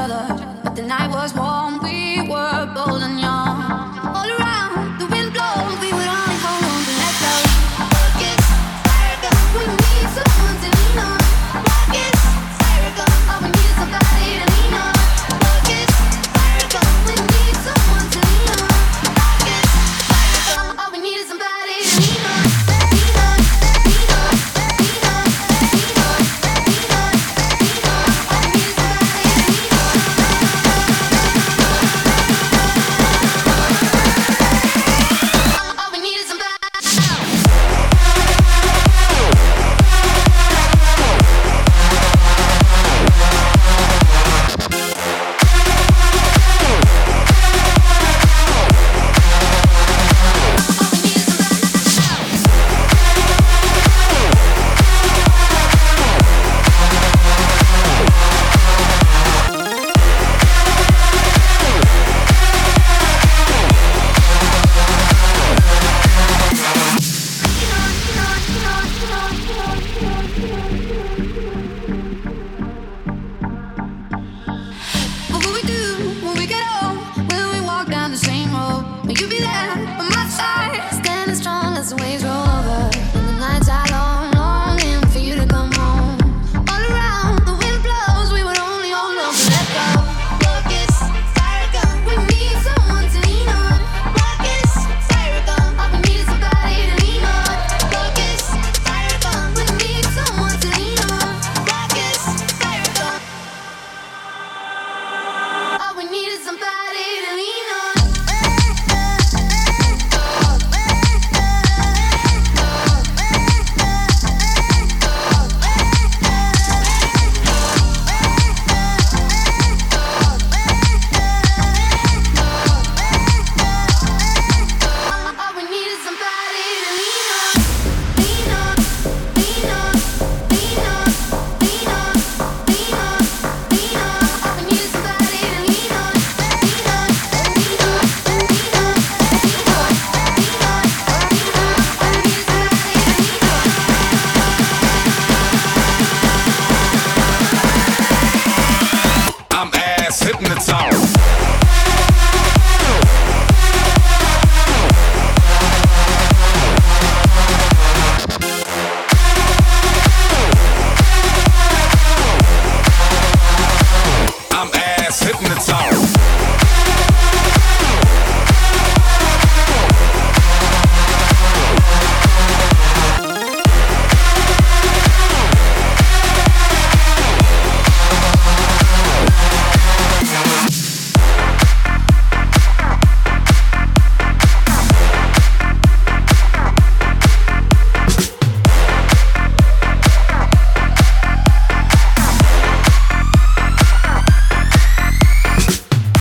other.